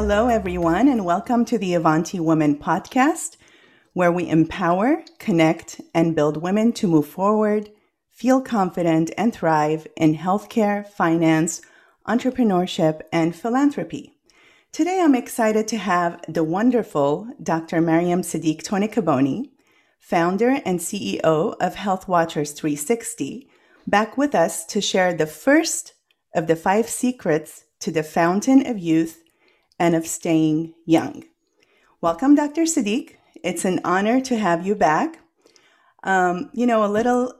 Hello, everyone, and welcome to the Avanti Woman podcast, where we empower, connect, and build women to move forward, feel confident, and thrive in healthcare, finance, entrepreneurship, and philanthropy. Today, I'm excited to have the wonderful Dr. Maryam Seddigh Tonekaboni, founder and CEO of Health Watchers 360, back with us to share the first of the five secrets to the fountain of youth and of staying young. Welcome, Dr. Seddigh. It's an honor to have you back. Um, you know, a little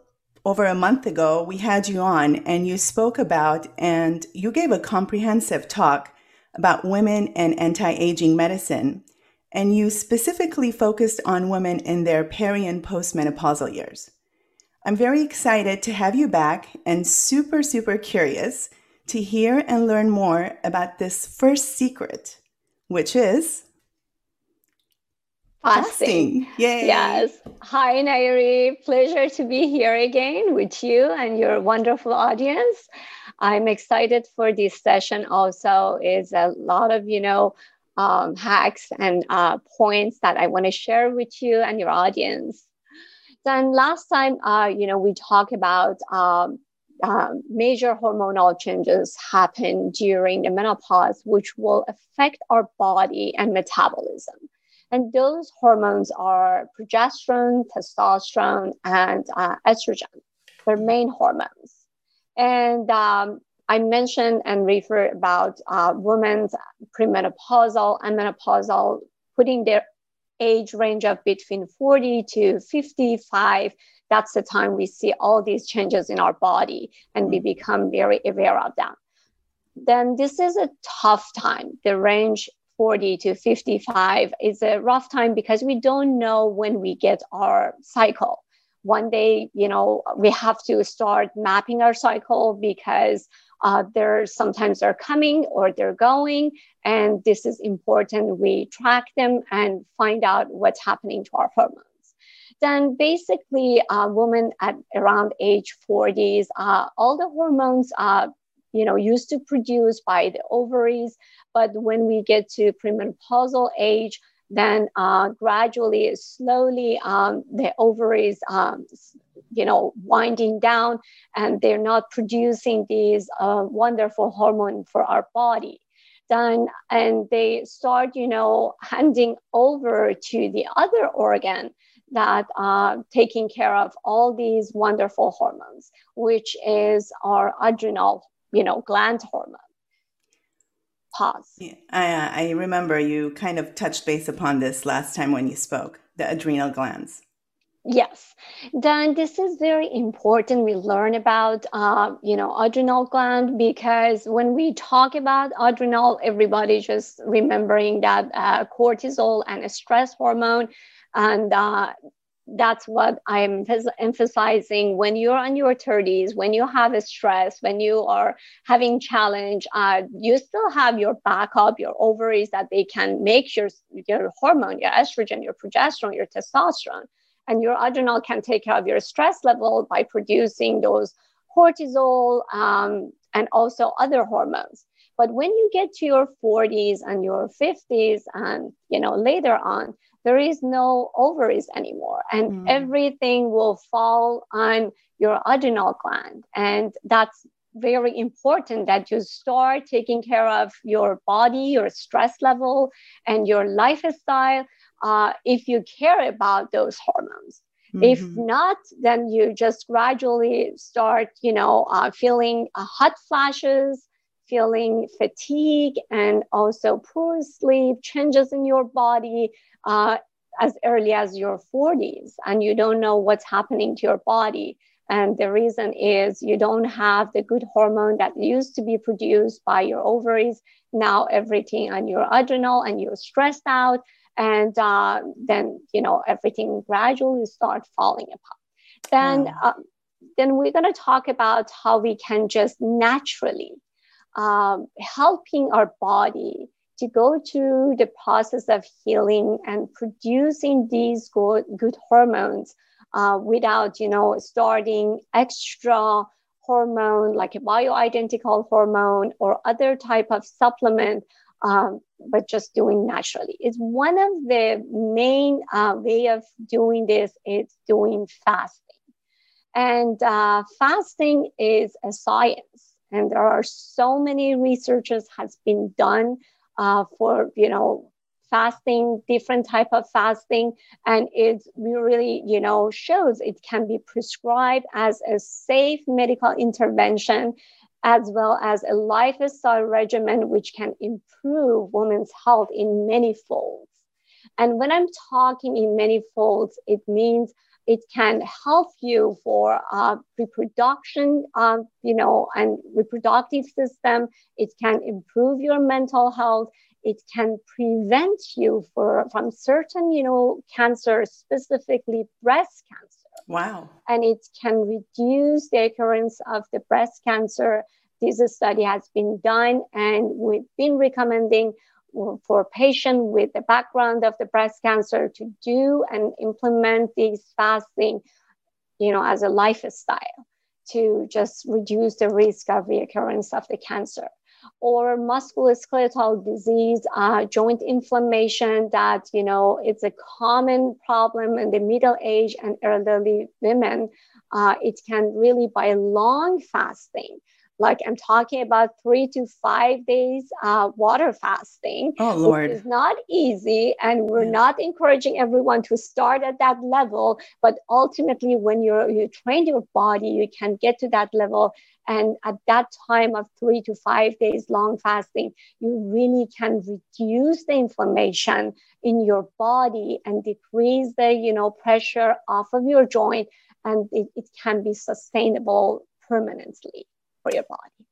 over a month ago, we had you on and you spoke about and you gave a comprehensive talk about women and anti aging medicine. And you specifically focused on women in their peri and postmenopausal years. I'm very excited to have you back and super, super curious to hear and learn more about this first secret, which is fasting. fasting. Yay. Yes. Hi, Nairy. Pleasure to be here again with you and your wonderful audience. I'm excited for this session. Also, is a lot of you know um, hacks and uh, points that I want to share with you and your audience. Then last time, uh, you know, we talked about um, um, major hormonal changes happen during the menopause, which will affect our body and metabolism. And those hormones are progesterone, testosterone, and uh, estrogen, their main hormones. And um, I mentioned and refer about uh, women's premenopausal and menopausal putting their age range of between 40 to 55 that's the time we see all these changes in our body and we mm. become very aware of them. Then this is a tough time. The range 40 to 55 is a rough time because we don't know when we get our cycle. One day, you know, we have to start mapping our cycle because uh, they're sometimes they're coming or they're going, and this is important. We track them and find out what's happening to our hormones then basically a woman at around age 40s, uh, all the hormones are you know used to produce by the ovaries, but when we get to premenopausal age, then uh, gradually, slowly, um, the ovaries, um, you know, winding down, and they're not producing these uh, wonderful hormone for our body. Then, and they start, you know, handing over to the other organ that are taking care of all these wonderful hormones, which is our adrenal, you know, gland hormone. Pause. Yeah, I, I remember you kind of touched base upon this last time when you spoke, the adrenal glands. Yes, then this is very important. We learn about, uh, you know, adrenal gland because when we talk about adrenal, everybody just remembering that uh, cortisol and a stress hormone and uh, that's what I'm emphasizing when you're in your 30s, when you have a stress, when you are having challenge, uh, you still have your backup, your ovaries that they can make your, your hormone, your estrogen, your progesterone, your testosterone. And your adrenal can take care of your stress level by producing those cortisol um, and also other hormones. But when you get to your 40s and your 50s and you know later on, there is no ovaries anymore and mm. everything will fall on your adrenal gland and that's very important that you start taking care of your body your stress level and your lifestyle uh, if you care about those hormones mm-hmm. if not then you just gradually start you know uh, feeling uh, hot flashes feeling fatigue and also poor sleep changes in your body uh, as early as your 40s and you don't know what's happening to your body. And the reason is you don't have the good hormone that used to be produced by your ovaries. Now everything on your adrenal and you're stressed out. And uh, then, you know, everything gradually start falling apart. Then, uh, then we're going to talk about how we can just naturally um, helping our body to go through the process of healing and producing these good, good hormones uh, without, you know, starting extra hormone like a bioidentical hormone or other type of supplement um, but just doing naturally. It's one of the main uh, way of doing this is doing fasting. And uh, fasting is a science, and there are so many researches has been done uh, for you know fasting, different type of fasting, and it really you know shows it can be prescribed as a safe medical intervention as well as a lifestyle regimen which can improve women's health in many folds. And when I'm talking in many folds, it means it can help you for uh, reproduction, uh, you know, and reproductive system. It can improve your mental health. It can prevent you for, from certain, you know, cancers, specifically breast cancer. Wow. And it can reduce the occurrence of the breast cancer. This study has been done, and we've been recommending for patients with the background of the breast cancer to do and implement these fasting, you know, as a lifestyle to just reduce the risk of reoccurrence of the cancer or musculoskeletal disease, uh, joint inflammation that, you know, it's a common problem in the middle age and elderly women. Uh, it can really, by long fasting, like I'm talking about three to five days uh, water fasting. Oh, Lord. It's not easy. And we're yeah. not encouraging everyone to start at that level. But ultimately, when you're, you train your body, you can get to that level. And at that time of three to five days long fasting, you really can reduce the inflammation in your body and decrease the, you know, pressure off of your joint. And it, it can be sustainable permanently for your body.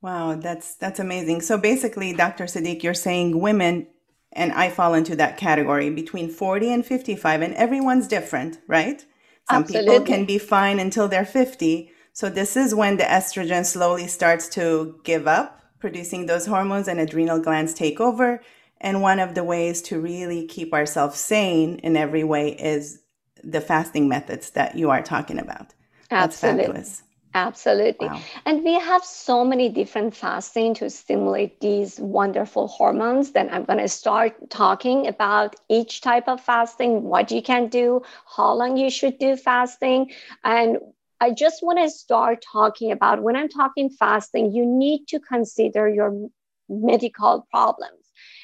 Wow, that's that's amazing. So basically, Dr. Seddigh, you're saying women, and I fall into that category between 40 and 55, and everyone's different, right? Some Absolutely. people can be fine until they're 50. So this is when the estrogen slowly starts to give up producing those hormones and adrenal glands take over. And one of the ways to really keep ourselves sane in every way is the fasting methods that you are talking about. That's Absolutely. fabulous. Absolutely. Wow. And we have so many different fasting to stimulate these wonderful hormones. Then I'm going to start talking about each type of fasting, what you can do, how long you should do fasting. And I just want to start talking about when I'm talking fasting, you need to consider your medical problems.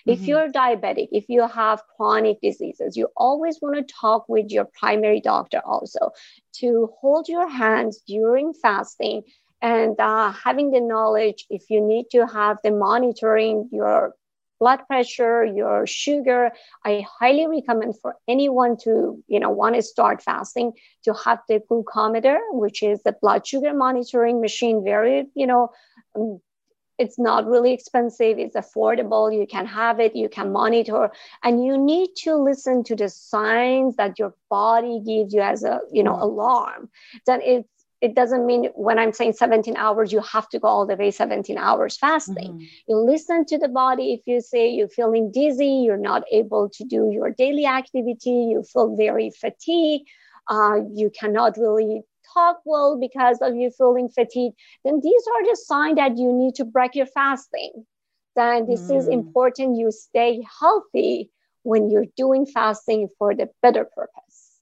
If mm-hmm. you're diabetic, if you have chronic diseases, you always want to talk with your primary doctor also to hold your hands during fasting and uh, having the knowledge if you need to have the monitoring your blood pressure your sugar i highly recommend for anyone to you know want to start fasting to have the glucometer which is the blood sugar monitoring machine very you know um, it's not really expensive it's affordable you can have it you can monitor and you need to listen to the signs that your body gives you as a you know alarm. Then it's it doesn't mean when i'm saying 17 hours you have to go all the way 17 hours fasting. Mm-hmm. you listen to the body. If you say you're feeling dizzy you're not able to do your daily activity you feel very fatigued uh, you cannot really talk well because of you feeling fatigued, then these are the signs that you need to break your fasting. Then this mm. is important you stay healthy when you're doing fasting for the better purpose.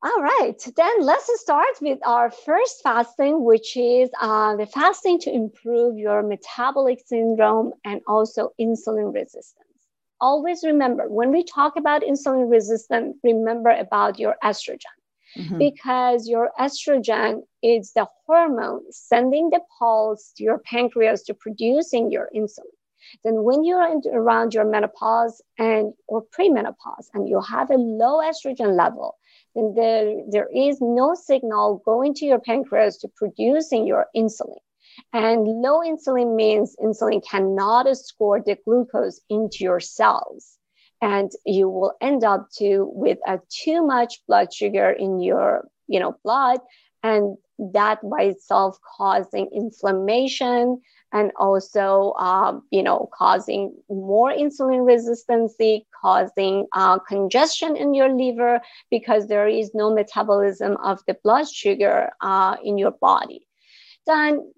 All right, then let's start with our first fasting, which is uh, the fasting to improve your metabolic syndrome and also insulin resistance. Always remember when we talk about insulin resistance, remember about your estrogen mm-hmm. because your estrogen is the hormone sending the pulse to your pancreas to producing your insulin. Then when you're in, around your menopause and or premenopause and you have a low estrogen level, then there, there is no signal going to your pancreas to producing your insulin. And low insulin means insulin cannot score the glucose into your cells and you will end up to with a too much blood sugar in your you know blood and that by itself causing inflammation and also um, you know causing more insulin resistance causing uh, congestion in your liver because there is no metabolism of the blood sugar uh, in your body. Then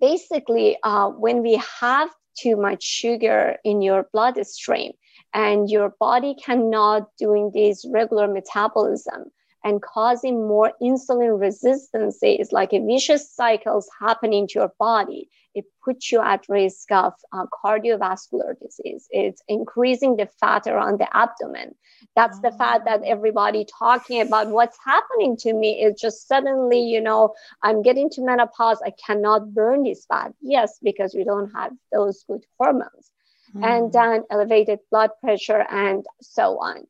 basically uh, when we have too much sugar in your bloodstream and your body cannot doing this regular metabolism. And causing more insulin resistance is like a vicious cycles happening to your body. It puts you at risk of uh, cardiovascular disease. It's increasing the fat around the abdomen. That's the fat that everybody talking about what's happening to me is just suddenly you know i'm getting to menopause. I cannot burn this fat. Yes because we don't have those good hormones mm. and then elevated blood pressure and so on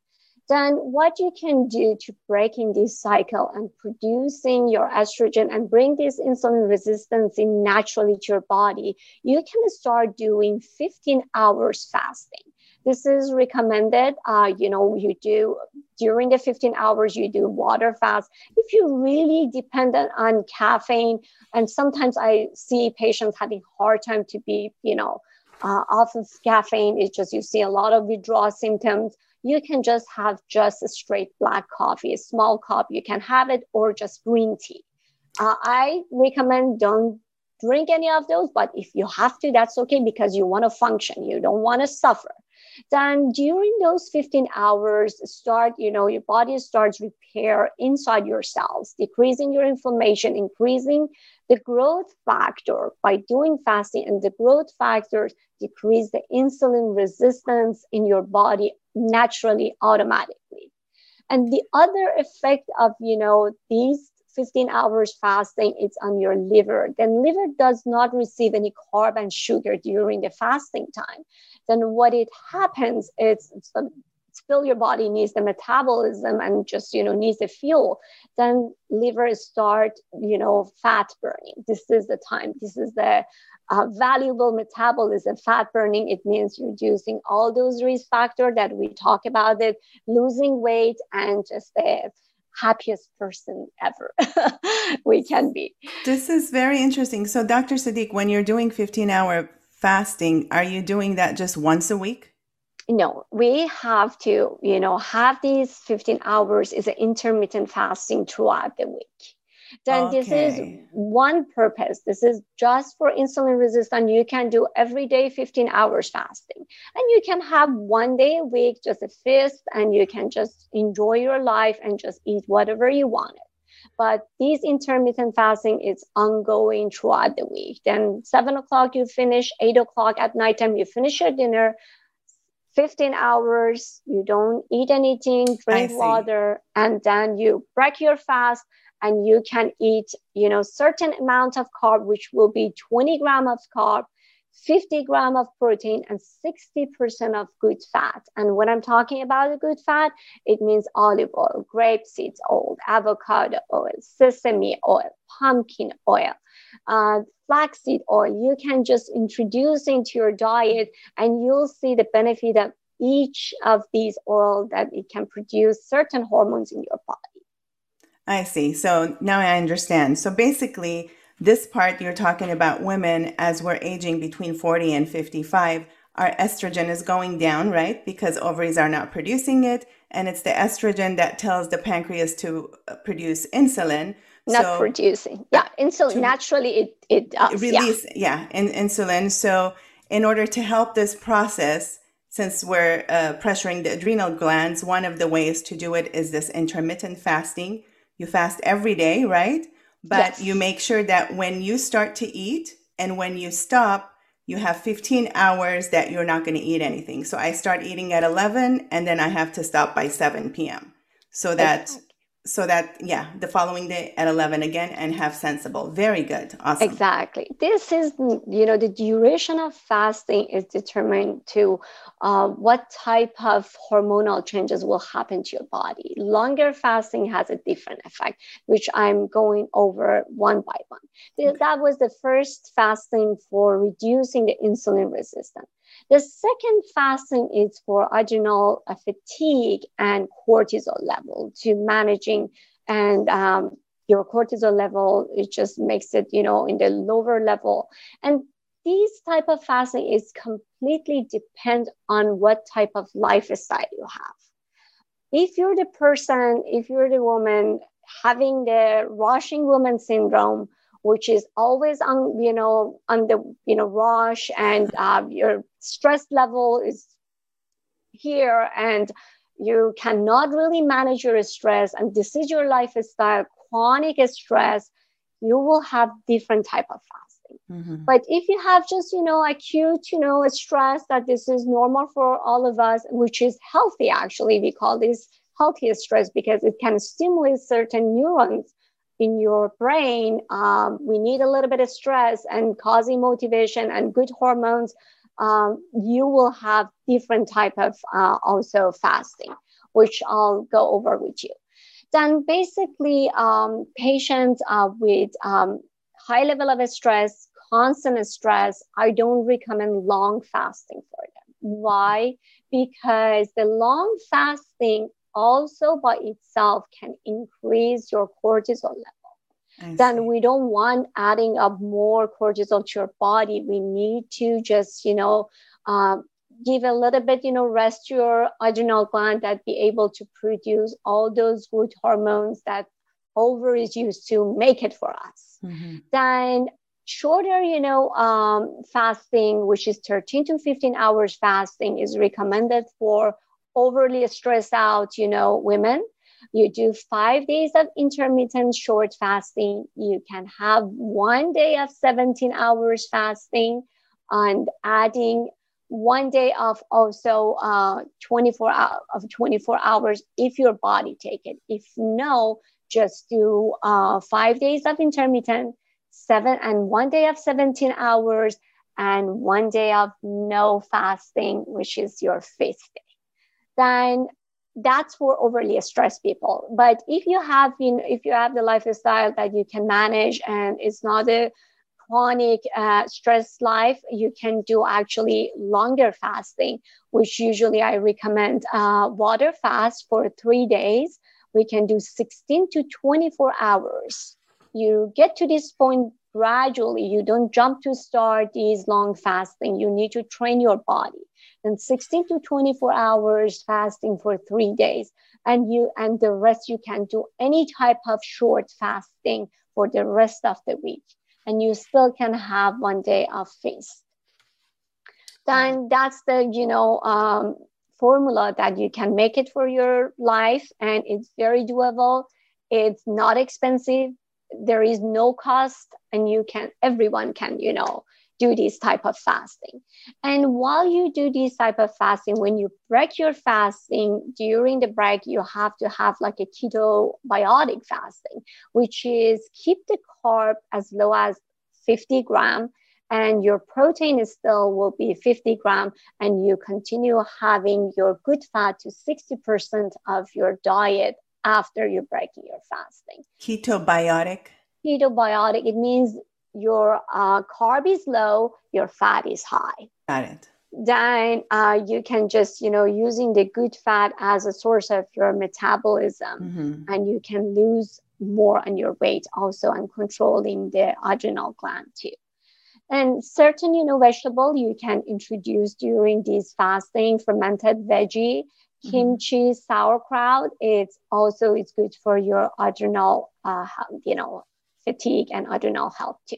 then what you can do to breaking this cycle and producing your estrogen and bring this insulin resistance in naturally to your body, you can start doing 15 hours fasting. This is recommended. Uh, you know, you do during the 15 hours, you do water fast. If you're really dependent on caffeine, and sometimes I see patients having hard time to be, you know, uh, off of caffeine. It's just you see a lot of withdrawal symptoms you can just have just a straight black coffee, a small cup. You can have it or just green tea. Uh, I recommend don't drink any of those, but if you have to, that's okay because you want to function. You don't want to suffer. Then during those 15 hours, start, you know, your body starts repair inside your cells, decreasing your inflammation, increasing the growth factor. By doing fasting and the growth factors decrease the insulin resistance in your body naturally automatically. And the other effect of you know these 15 hours fasting it's on your liver. Then liver does not receive any carb and sugar during the fasting time then what it happens is still your body needs the metabolism and just you know needs the fuel. Then liver start you know fat burning. This is the time. This is the uh, valuable metabolism. Fat burning it means reducing all those risk factors that we talk about it losing weight and just the happiest person ever we can be. This is very interesting. So dr seddigh when you're doing 15 hour fasting are you doing that just once a week no we have to you know have these 15 hours is an intermittent fasting throughout the week then okay. this is one purpose. This is just for insulin resistant. You can do every day 15 hours fasting. And you can have one day a week, just a feast, and you can just enjoy your life and just eat whatever you wanted. But these intermittent fasting is ongoing throughout the week. Then seven o'clock you finish, eight o'clock at nighttime you finish your dinner, 15 hours, you don't eat anything, drink water, and then you break your fast and you can eat you know certain amount of carb which will be 20 gram of carb 50 gram of protein and 60% of good fat and when i'm talking about a good fat it means olive oil grapeseed oil avocado oil sesame oil pumpkin oil uh, flaxseed oil you can just introduce into your diet and you'll see the benefit of each of these oil that it can produce certain hormones in your body I see. So now I understand. So basically, this part you're talking about women as we're aging between 40 and 55, our estrogen is going down, right? Because ovaries are not producing it. And it's the estrogen that tells the pancreas to uh, produce insulin. Not so, producing. Yeah, insulin. naturally, it, it does. Release, yeah, yeah in, insulin. So, in order to help this process, since we're uh, pressuring the adrenal glands, one of the ways to do it is this intermittent fasting you fast every day, right? But yes. you make sure that when you start to eat and when you stop, you have 15 hours that you're not going to eat anything. So I start eating at 11 and then I have to stop by 7 p.m. So that so that yeah the following day at 11 again and have sensible. Very good. Awesome. Exactly. This is you know the duration of fasting is determined to uh, what type of hormonal changes will happen to your body. Longer fasting has a different effect which i'm going over one by one. Okay. that was the first fasting for reducing the insulin resistance the second fasting is for adrenal fatigue and cortisol level to managing. And um, your cortisol level it just makes it you know in the lower level. And these type of fasting is completely depend on what type of lifestyle you have. If you're the person if you're the woman having the rushing woman syndrome which is always on you know on the you know rush and uh, your stress level is here and you cannot really manage your stress and this is your lifestyle chronic stress you will have different type of fasting mm-hmm. but if you have just you know acute you know stress that this is normal for all of us which is healthy actually we call this healthy stress because it can stimulate certain neurons in your brain um, we need a little bit of stress and causing motivation and good hormones um, you will have different type of uh, also fasting which i'll go over with you. Then basically um, patients uh, with um, high level of stress constant stress i don't recommend long fasting for them. Why? Because the long fasting also by itself can increase your cortisol level. then we don't want adding up more cortisol to your body. We need to just, you know, um, give a little bit, you know, rest your adrenal gland that be able to produce all those good hormones that over is used to make it for us. Mm-hmm. Then shorter, you know, um, fasting, which is 13 to 15 hours fasting, is recommended for overly stressed out, you know, women. You do five days of intermittent short fasting. You can have one day of 17 hours fasting and adding one day of also uh, 24 hour, of 24 hours if your body take it. If no, just do uh, five days of intermittent, seven and one day of 17 hours, and one day of no fasting, which is your fifth day then that's for overly stressed people. But if you have been, if you have the lifestyle that you can manage and it's not a chronic uh, stress life, you can do actually longer fasting, which usually I recommend uh, water fast for three days. We can do 16 to 24 hours. You get to this point gradually. You don't jump to start these long fasting. You need to train your body then 16 to 24 hours fasting for three days. And you and the rest you can do any type of short fasting for the rest of the week. And you still can have one day of feast. Then that's the you know um, formula that you can make it for your life. And it's very doable. It's not expensive. There is no cost. And you can everyone can you know do this type of fasting. And while you do this type of fasting, when you break your fasting during the break, you have to have like a keto biotic fasting, which is keep the carb as low as 50 gram and your protein is still will be 50 gram and you continue having your good fat to 60% of your diet after you're breaking your fasting. Keto biotic? Keto biotic, it means your uh, carb is low, your fat is high. Got it. Then uh, you can just, you know, using the good fat as a source of your metabolism, mm-hmm. and you can lose more on your weight also and controlling the adrenal gland too. And certain, you know, vegetable you can introduce during this fasting, fermented veggie, mm-hmm. kimchi, sauerkraut. It's also it's good for your adrenal, uh, you know, fatigue, and adrenal health too.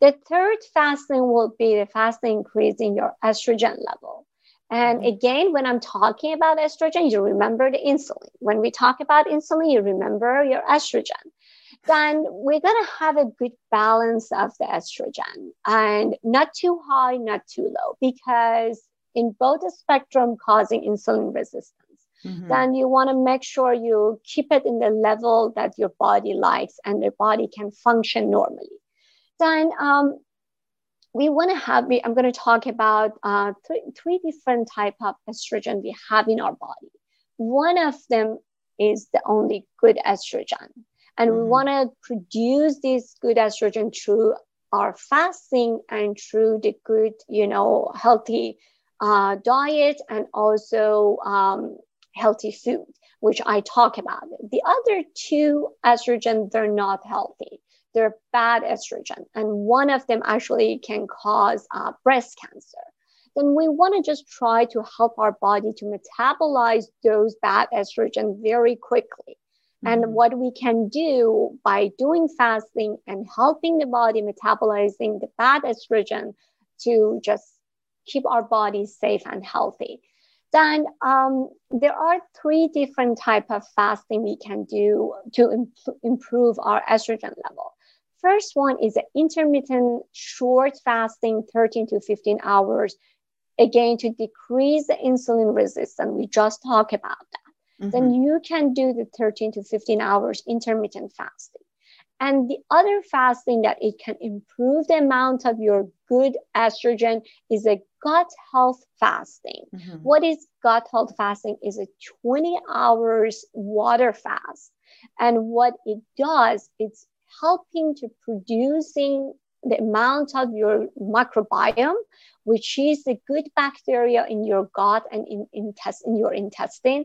The third fasting will be the fasting increasing your estrogen level. And mm-hmm. again, when I'm talking about estrogen, you remember the insulin. When we talk about insulin, you remember your estrogen. Then we're going to have a good balance of the estrogen and not too high, not too low, because in both the spectrum causing insulin resistance mm-hmm. then you want to make sure you keep it in the level that your body likes and your body can function normally. Then um, we want to have, I'm going to talk about uh, three, three different type of estrogen we have in our body. One of them is the only good estrogen. And mm-hmm. we want to produce this good estrogen through our fasting and through the good, you know, healthy uh, diet and also um, healthy food, which I talk about. The other two estrogen, they're not healthy. They're bad estrogen. And one of them actually can cause uh, breast cancer. Then we want to just try to help our body to metabolize those bad estrogen very quickly. And Mhm. what we can do by doing fasting and helping the body metabolizing the bad estrogen to just keep our body safe and healthy. Then um, there are three different type of fasting we can do to imp- improve our estrogen level. First one is intermittent short fasting, 13 to 15 hours, again to decrease the insulin resistance. We just talked about that Mhm. then you can do the 13 to 15 hours intermittent fasting. And the other fasting that it can improve the amount of your good estrogen is a gut health fasting. Mhm. What is gut health fasting? Is a 20 hours water fast. And what it does, it's helping to producing the amount of your microbiome, which is the good bacteria in your gut and in, in, test, in your intestine.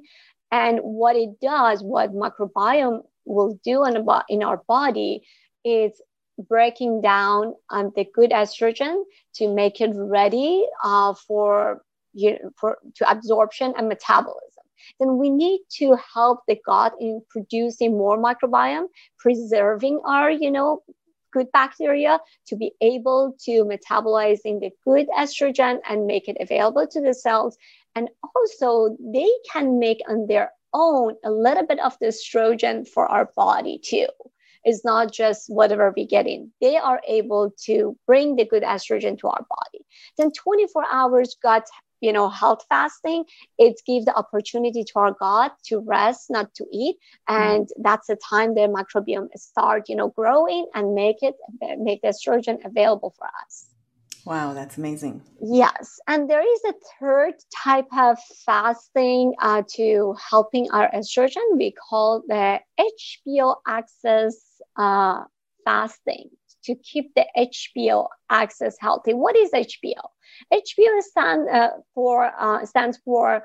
And what it does, what microbiome will do in, in our body is breaking down um, the good estrogen to make it ready uh, for, you know, for to absorption and metabolism. Then we need to help the gut in producing more microbiome, preserving our, you know, good bacteria to be able to metabolizing the good estrogen and make it available to the cells and also, they can make on their own a little bit of the estrogen for our body too. It's not just whatever we get in. They are able to bring the good estrogen to our body. Then 24 hours gut, you know, health fasting, it gives the opportunity to our gut to rest, not to eat. And that's the time the microbiome start, you know, growing and make it make the estrogen available for us. Wow, that's amazing. Yes, and there is a third type of fasting uh, to helping our estrogen. We call the HPO axis uh, fasting to keep the HPO axis healthy. What is HPO? HPO stand, uh, for, uh, stands for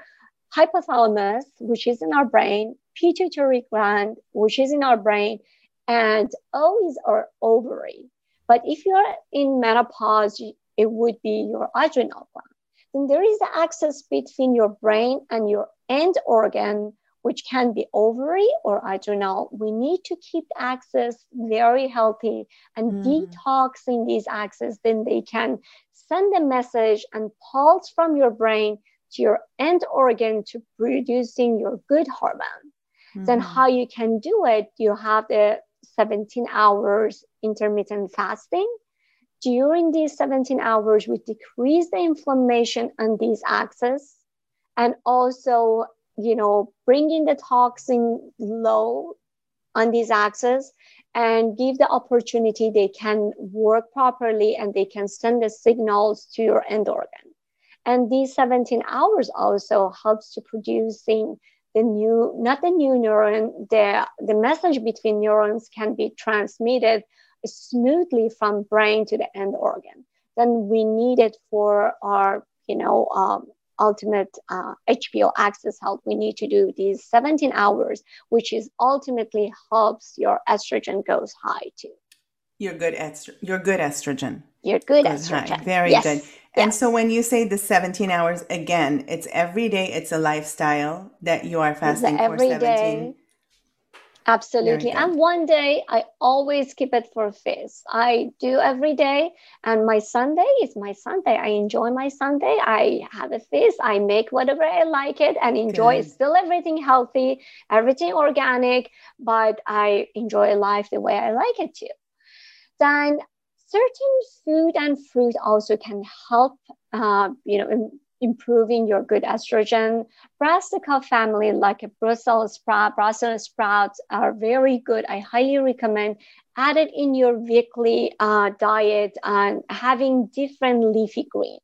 hypothalamus, which is in our brain, pituitary gland, which is in our brain, and O is our ovary. But if you're in menopause, it would be your adrenal gland. Then there is the axis between your brain and your end organ, which can be ovary or adrenal. We need to keep the axis very healthy and Mm. detoxing these axes. Then they can send a message and pulse from your brain to your end organ to producing your good hormone then Mhm. how you can do it you have the 17 hours intermittent fasting during these 17 hours we decrease the inflammation on these axes and also you know bringing the toxin low on these axes and give the opportunity they can work properly and they can send the signals to your end organ. And these 17 hours also helps to producing the new not the new neuron the the message between neurons can be transmitted smoothly from brain to the end organ. Then we need it for our you know um, ultimate uh, hpo axis health we need to do these 17 hours which is ultimately helps your estrogen goes high too Your good estro- your good estrogen. your good Goes high. estrogen Very Yes, good. And yes. so when you say the 17 hours again, it's every day, it's a lifestyle that you are fasting for every 17. day. Absolutely. And one day I always keep it for feast. I do every day. And my Sunday is my Sunday. I enjoy my Sunday. I have a feast. I make whatever I like it and enjoy Good. still everything healthy, everything organic, but I enjoy life the way I like it to. Then certain food and fruit also can help, uh, you know, improving your good estrogen. Brassica family, like a Brussels sprout, Brussels sprouts are very good. I highly recommend add it in your weekly uh, diet and having different leafy green.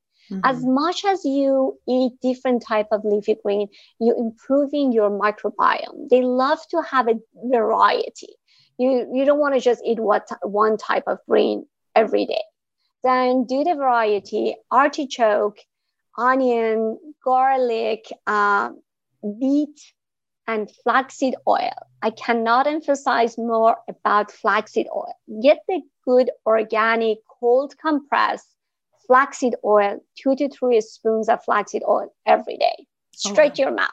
As Mhm. much as you eat different type of leafy green, you're improving your microbiome. They love to have a variety. You, you don't want to just eat what, one type of green every day. Then do the variety, artichoke, onion, garlic, um, beet, and flaxseed oil. I cannot emphasize more about flaxseed oil. Get the good organic cold compressed flaxseed oil, two to three spoons of flaxseed oil every day, straight wow. your mouth.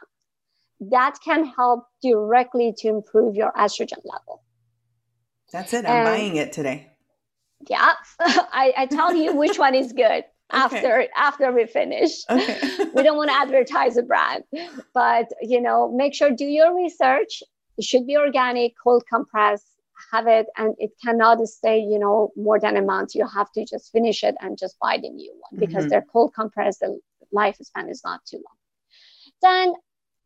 that can help directly to improve your estrogen level. That's it. I'm and, buying it today. Yeah, I, I tell you which one is good after after we finish. Okay. we don't want to advertise a brand, but you know, make sure do your research. It should be organic, cold compress, have it, and it cannot stay, you know, more than a month. You have to just finish it and just buy the new one because mm-hmm. they're cold compressed. The lifespan is not too long. Then,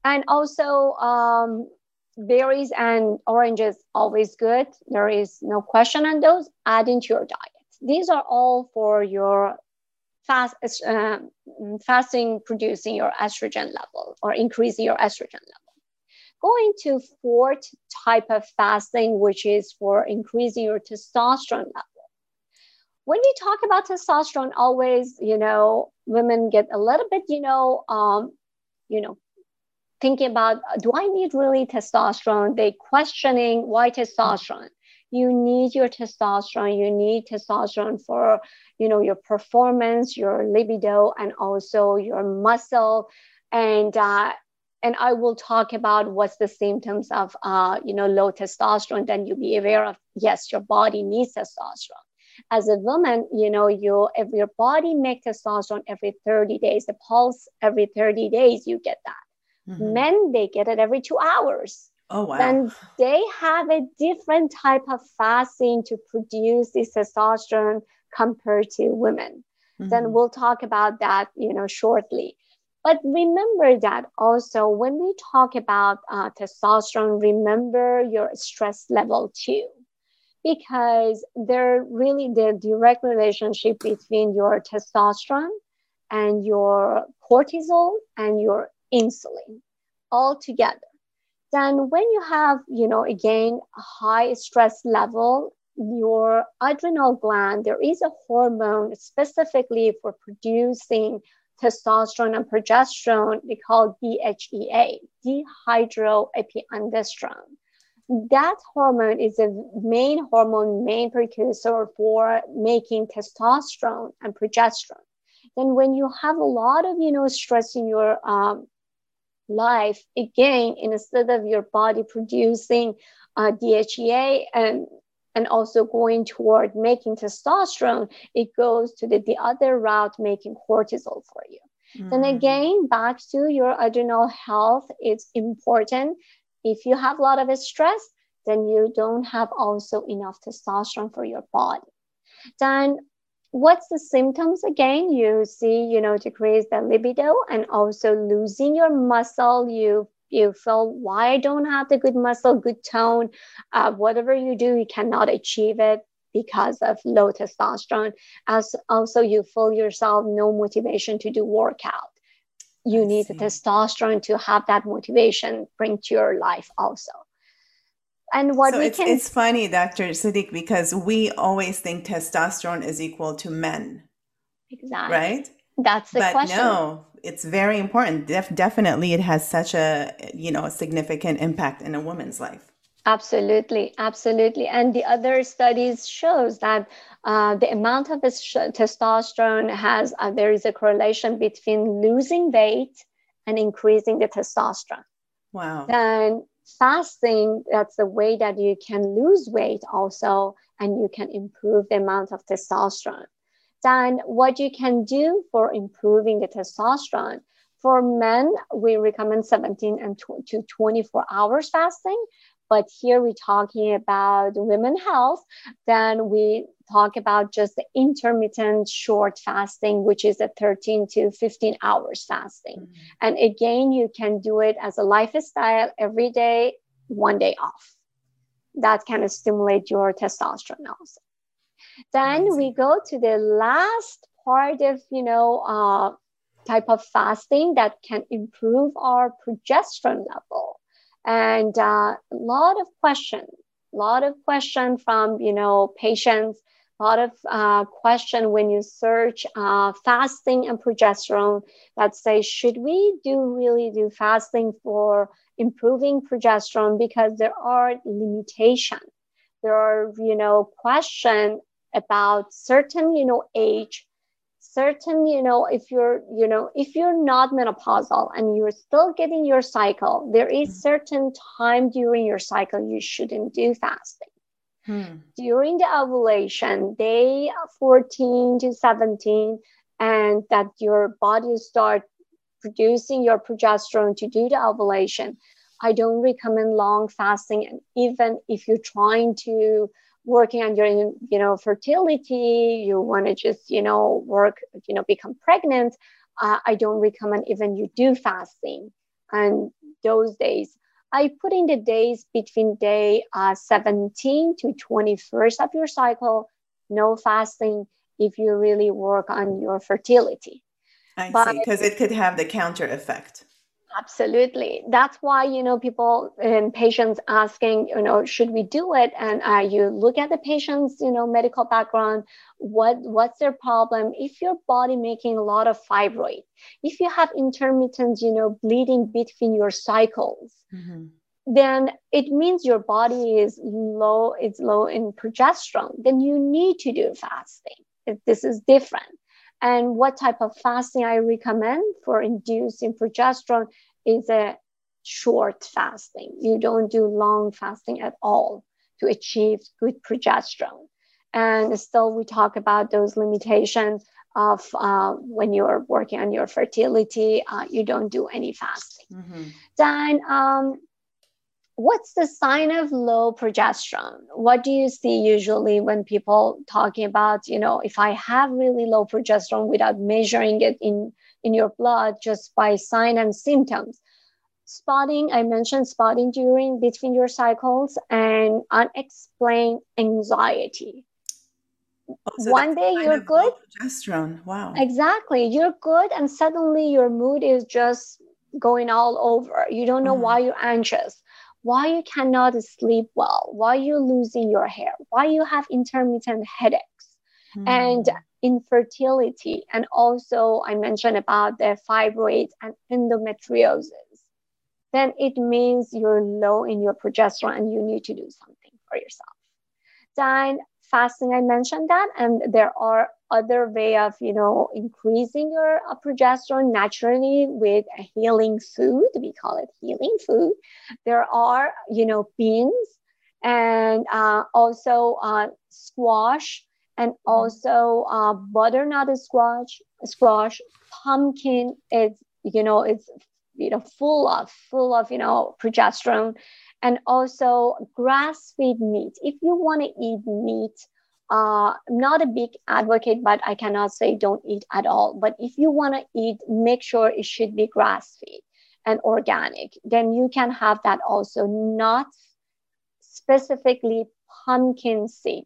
and also um, berries and oranges always good. There is no question on those. Add into your diet. These are all for your fast uh, fasting producing your estrogen level or increasing your estrogen level. Going to fourth type of fasting, which is for increasing your testosterone level. When we talk about testosterone, always, you know, women get a little bit, you know, um, you know, thinking about do I need really testosterone? They questioning why testosterone you need your testosterone you need testosterone for you know your performance your libido and also your muscle. And uh, and i will talk about what's the symptoms of uh, you know low testosterone then you'll be aware of. Yes your body needs testosterone. As a woman you know you if your body makes testosterone every 30 days the pulse every 30 days you get that. Mm-hmm. men they get it every two hours Oh, wow. And they have a different type of fasting to produce this testosterone compared to women. Mm-hmm. Then we'll talk about that, you know, shortly. But remember that also when we talk about uh, testosterone, remember your stress level too, because there really the direct relationship between your testosterone and your cortisol and your insulin all together then when you have you know again a high stress level your adrenal gland there is a hormone specifically for producing testosterone and progesterone we call DHEA, dehydroepiandrosterone. That hormone is the main hormone, main precursor for making testosterone and progesterone. Then when you have a lot of, you know, stress in your um, life again instead of your body producing uh, DHEA and and also going toward making testosterone, it goes to the, the other route making cortisol for you. Mm. Then again, back to your adrenal health, it's important. If you have a lot of stress, then you don't have also enough testosterone for your body. Then what's the symptoms again? You see you know decrease the libido and also losing your muscle. You you feel why i don't have the good muscle good tone uh, whatever you do you cannot achieve it because of low testosterone. As also you feel yourself no motivation to do workout. You I need see. the testosterone to have that motivation bring to your life also and what so we it's, can it's funny dr seddigh because we always think testosterone is equal to men. Exactly. Right? That's the but question. no it's very important. Def- definitely it has such a you know a significant impact in a woman's life. Absolutely. Absolutely. And the other studies shows that uh, the amount of testosterone has uh, there is a correlation between losing weight and increasing the testosterone. Wow. And fasting, that's the way that you can lose weight also, and you can improve the amount of testosterone. Then, what you can do for improving the testosterone, for men, we recommend 17 and to 24 hours fasting. But here we're talking about women health. Then we talk about just the intermittent short fasting, which is a 13 to 15 hours fasting. Mm-hmm. And again, you can do it as a lifestyle every day, one day off. That can stimulate your testosterone also. Then we go to the last part of, you know, uh, type of fasting that can improve our progesterone level. And a uh, lot of questions, a lot of question from, you know, patients a lot of uh, question when you search uh, fasting and progesterone that say should we do really do fasting for improving progesterone? Because there are limitations. There are you know question about certain you know age certain you know if you're you know if you're not menopausal and you're still getting your cycle there is mm-hmm. certain time during your cycle you shouldn't do fasting hmm. during the ovulation day 14 to 17 and that your body start producing your progesterone to do the ovulation i don't recommend long fasting and even if you're trying to working on your you know fertility you want to just you know work you know become pregnant uh, i don't recommend even you do fasting and those days. I put in the days between day uh, 17 to 21st of your cycle no fasting if you really work on your fertility. I but, see because it could have the counter effect Absolutely. That's why, you know, people and patients asking, you know, should we do it? And uh, you look at the patient's, you know, medical background, what what's their problem? If your body making a lot of fibroid, if you have intermittent, you know, bleeding between your cycles, mm-hmm. then it means your body is low, it's low in progesterone. Then you need to do fasting. This is different. And what type of fasting I recommend for inducing progesterone is a short fasting. You don't do long fasting at all to achieve good progesterone. And still, we talk about those limitations of uh, when you're working on your fertility, uh, you don't do any fasting. Mm-hmm. Then, um, what's the sign of low progesterone? What do you see usually when people talking about, you know, if I have really low progesterone without measuring it in in your blood just by sign and symptoms? Spotting, I mentioned spotting during between your cycles and unexplained anxiety. Oh, so One day you're good. Progesterone. Wow. Exactly. You're good, and suddenly your mood is just going all over. You don't know mm. why you're anxious why you cannot sleep well, why you're losing your hair, why you have intermittent headaches, mm. and infertility. And also, I mentioned about the fibroids and endometriosis. Then it means you're low in your progesterone and you need to do something for yourself. Then fasting, I mentioned that, and there are other way of you know increasing your uh, progesterone naturally with a healing food we call it healing food. There are you know beans and uh, also uh, squash and mm-hmm. also uh, butternut squash squash. Pumpkin it's you know it's you know full of full of you know progesterone and also grass fed meat. If you want to eat meat uh, I'm not a big advocate, but I cannot say don't eat at all. But if you want to eat, make sure it should be grass fed and organic. Then you can have that also, not specifically pumpkin seed.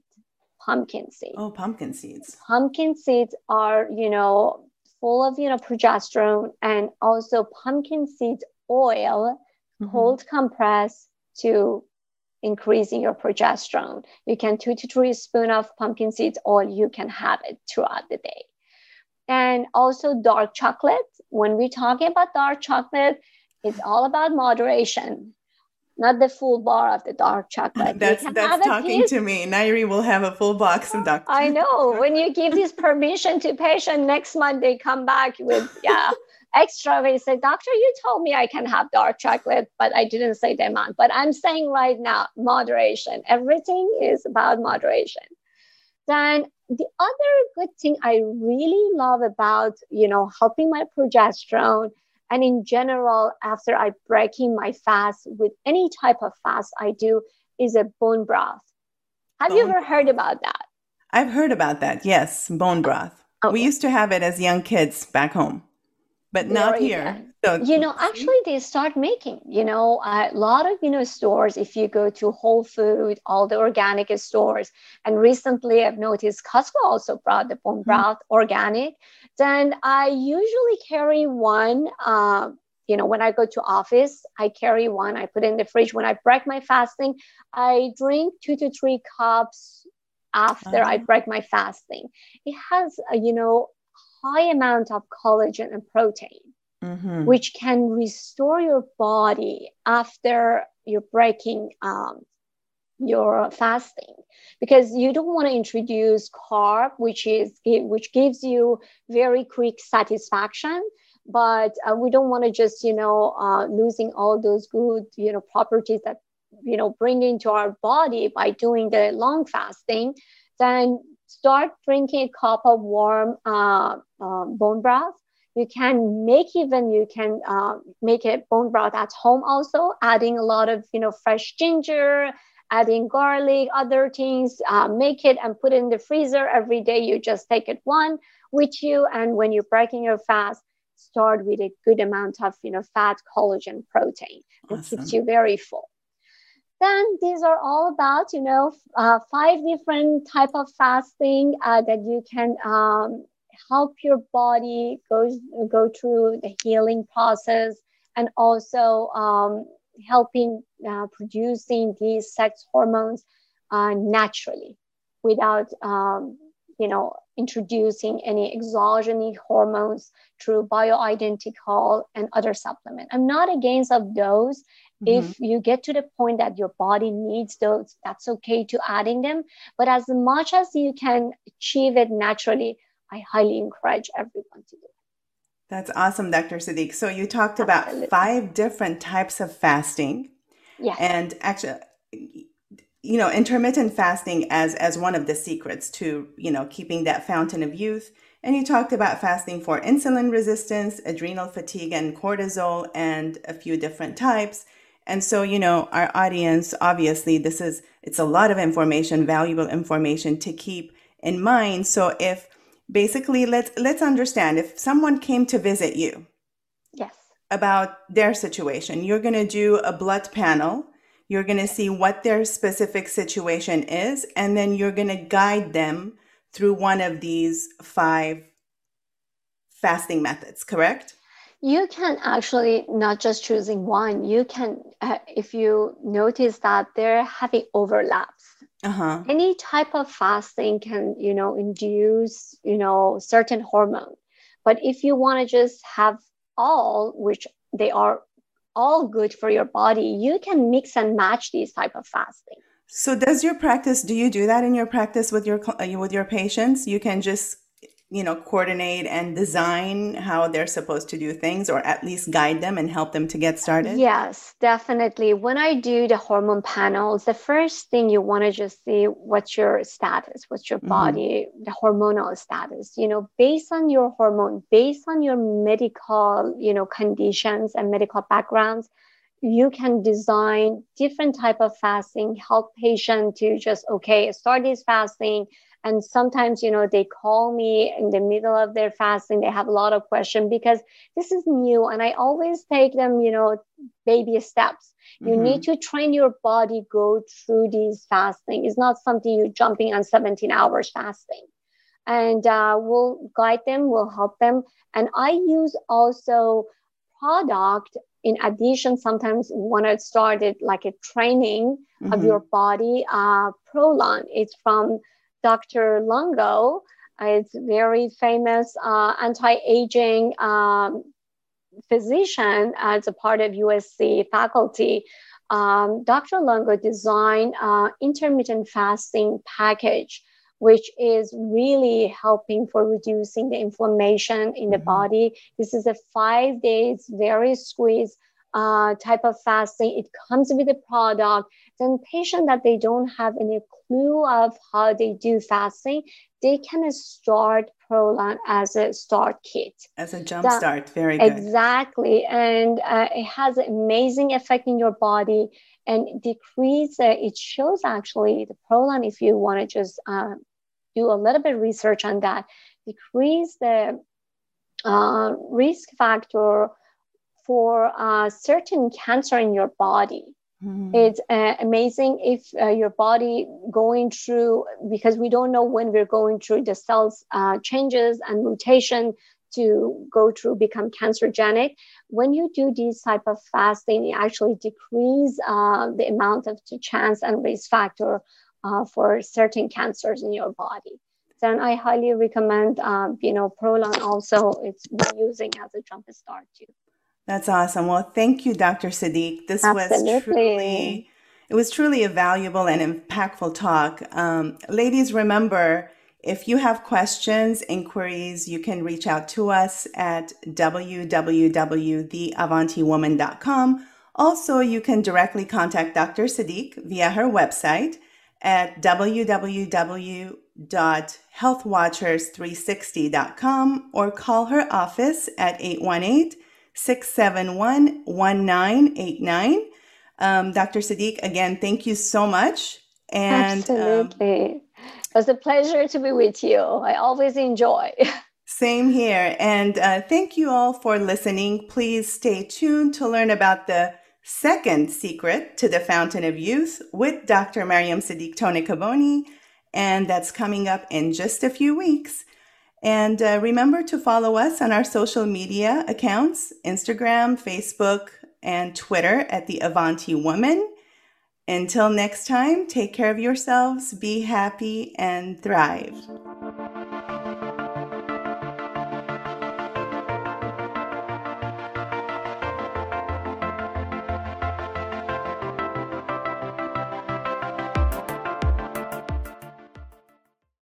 Pumpkin seed. Oh, pumpkin seeds. Pumpkin seeds are, you know, full of, you know, progesterone and also pumpkin seed oil, mm-hmm. cold compress to increasing your progesterone. You can two to three spoon of pumpkin seeds oil, you can have it throughout the day. And also dark chocolate. When we're talking about dark chocolate, it's all about moderation, not the full bar of the dark chocolate. That's that's talking to me. Nairy will have a full box of dark. I know. When you give this permission to patient, next month they come back with yeah extra they say doctor you told me i can have dark chocolate but i didn't say the amount but i'm saying right now moderation. Everything is about moderation. Then the other good thing i really love about you know helping my progesterone and in general after i breaking my fast with any type of fast i do is a bone broth. Have bone you ever heard about that? I've heard about that. Yes bone broth. Okay. we used to have it as young kids back home but not here. So, you know, actually, they start making. You know, a lot of you know stores. If you go to Whole Food, all the organic stores, and recently I've noticed Costco also brought the bone mm-hmm. broth mm-hmm. organic. Then I usually carry one. Uh, you know, when I go to office, I carry one. I put in the fridge. When I break my fasting, I drink two to three cups after uh-huh. I break my fasting. It has, a, you know, high amount of collagen and protein, mm-hmm. which can restore your body after you're breaking um, your fasting because you don't want to introduce carb which is which gives you very quick satisfaction but uh, we don't want to just you know uh, losing all those good you know properties that you know bring into our body by doing the long fasting then start drinking a cup of warm uh, uh bone broth. You can make even you can uh, make a bone broth at home also adding a lot of you know fresh ginger adding garlic other things uh, make it and put it in the freezer. Every day you just take it one with you and when you're breaking your fast start with a good amount of you know fat collagen protein. It awesome. keeps you very full then these are all about you know uh, five different type of fasting uh, that you can um, help your body go go through the healing process and also um, helping uh, producing these sex hormones uh, naturally without um, you know introducing any exogenous hormones through bioidentical and other supplement i'm not against of those mm-hmm. if you get to the point that your body needs those that's okay to adding them but as much as you can achieve it naturally i highly encourage everyone to do it that's awesome, Dr. Seddigh. So you talked Absolutely. about five different types of fasting. Yes. And actually, you know, intermittent fasting as as one of the secrets to, you know, keeping that fountain of youth. And you talked about fasting for insulin resistance, adrenal fatigue, and cortisol, and a few different types. And so, you know, our audience, obviously, this is it's a lot of information, valuable information to keep in mind. So if basically let's let's understand if someone came to visit you yes about their situation you're going to do a blood panel you're going to see what their specific situation is and then you're going to guide them through one of these five fasting methods correct? You can actually not just choosing one you can uh, if you notice that they're having overlaps. Uh-huh. any type of fasting can you know induce you know certain hormone. But if you want to just have all which they are all good for your body you can mix and match these type of fasting. So does your practice do you do that in your practice with your uh, with your patients? You can just you know coordinate and design how they're supposed to do things or at least guide them and help them to get started yes definitely when i do the hormone panels the first thing you want to just see what's your status what's your mm-hmm. body mm-hmm. the hormonal status you know based on your hormone based on your medical you know conditions and medical backgrounds you can design different type of fasting help patient to just okay start this fasting and sometimes you know they call me in the middle of their fasting they have a lot of questions because this is new and i always take them you know baby steps. You mm-hmm. need to train your body go through these fasting. It's not something you're jumping on 17 hours fasting. And uh, we'll guide them we'll help them. And i use also product in addition sometimes when i started like a training mm-hmm. of your body uh, prolon. It's from Dr. Longo. It's very famous uh, anti-aging um, physician as a part of USC faculty. Um, Dr. Longo designed uh, intermittent fasting package, which is really helping for reducing the inflammation in the mm-hmm. body. This is a five days, very squeezed uh, type of fasting. It comes with a product. Then patient that they don't have any clue of how they do fasting, they can start Prolon as a start kit. As a jump that, start, very good. Exactly, and uh, it has an amazing effect in your body and decrease. Uh, it shows actually the Prolon if you want to just uh, do a little bit research on that, decrease the uh, risk factor for uh, certain cancer in your body. Mm-hmm. It's uh, amazing if uh, your body going through because we don't know when we're going through the cells uh, changes and mutation to go through become cancerogenic. When you do these type of fasting, it actually decrease uh, the amount of chance and risk factor uh, for certain cancers in your body. Then I highly recommend, um, you know, Prolon also it's using as a jump start too. That's awesome. Well, thank you, Dr. Seddigh. This Absolutely. was truly It was truly a valuable and impactful talk. Um, ladies, remember, if you have questions, inquiries, you can reach out to us at www.theavantiwoman.com. Also, you can directly contact Dr. Seddigh via her website at www.healthwatchers360.com or call her office at 818 671 1989. Um, Dr. Seddigh, again, thank you so much. And um, Absolutely. Um, it was a pleasure to be with you. I always enjoy. Same here. And uh, thank you all for listening. Please stay tuned to learn about the second secret to the Fountain of Youth with Dr. Maryam Seddigh Seddigh Tonekaboni. And that's coming up in just a few weeks. And uh, remember to follow us on our social media accounts Instagram, Facebook, and Twitter at the Avanti Woman. Until next time, take care of yourselves, be happy, and thrive.